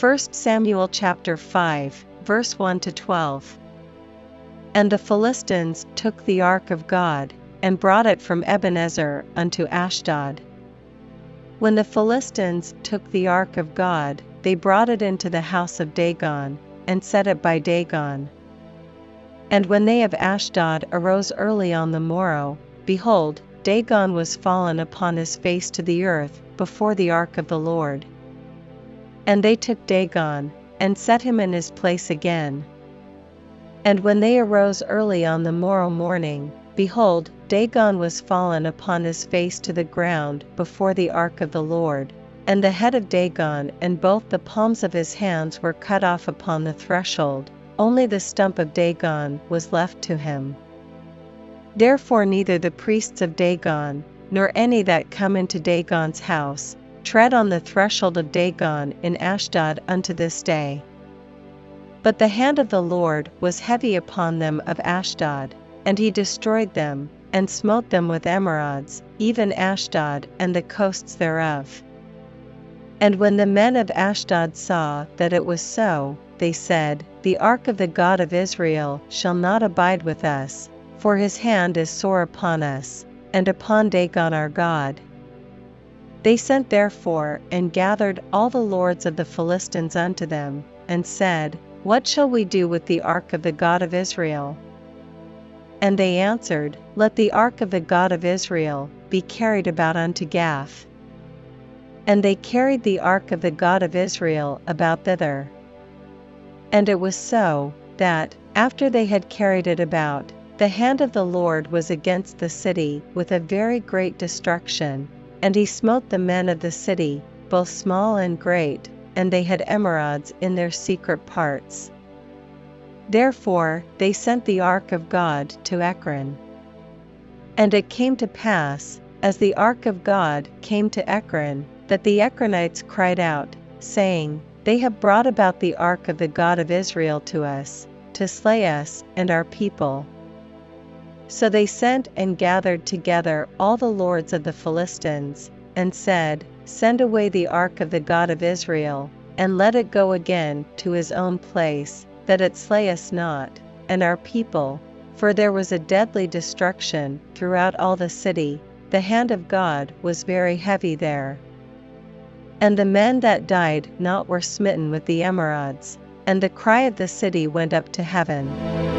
1 Samuel chapter 5, verse 1 to 12. And the Philistines took the ark of God, and brought it from Ebenezer unto Ashdod. When the Philistines took the ark of God, they brought it into the house of Dagon, and set it by Dagon. And when they of Ashdod arose early on the morrow, behold, Dagon was fallen upon his face to the earth before the ark of the Lord. And they took Dagon, and set him in his place again. And when they arose early on the morrow morning, behold, Dagon was fallen upon his face to the ground before the ark of the Lord, and the head of Dagon and both the palms of his hands were cut off upon the threshold, only the stump of Dagon was left to him. Therefore neither the priests of Dagon, nor any that come into Dagon's house, tread on the threshold of Dagon in Ashdod unto this day. But the hand of the Lord was heavy upon them of Ashdod, and he destroyed them, and smote them with emerods, even Ashdod and the coasts thereof. And when the men of Ashdod saw that it was so, they said, The ark of the God of Israel shall not abide with us, for his hand is sore upon us, and upon Dagon our God. They sent therefore and gathered all the lords of the Philistines unto them, and said, What shall we do with the ark of the God of Israel? And they answered, Let the ark of the God of Israel be carried about unto Gath. And they carried the ark of the God of Israel about thither. And it was so, that, after they had carried it about, the hand of the Lord was against the city with a very great destruction, and he smote the men of the city, both small and great, and they had emerods in their secret parts. Therefore they sent the ark of God to Ekron. And it came to pass, as the ark of God came to Ekron, that the Ekronites cried out, saying, They have brought about the ark of the God of Israel to us, to slay us and our people. So they sent and gathered together all the lords of the Philistines, and said, Send away the ark of the God of Israel, and let it go again to his own place, that it slay us not, and our people, for there was a deadly destruction throughout all the city, the hand of God was very heavy there. And the men that died not were smitten with the emerods, and the cry of the city went up to heaven.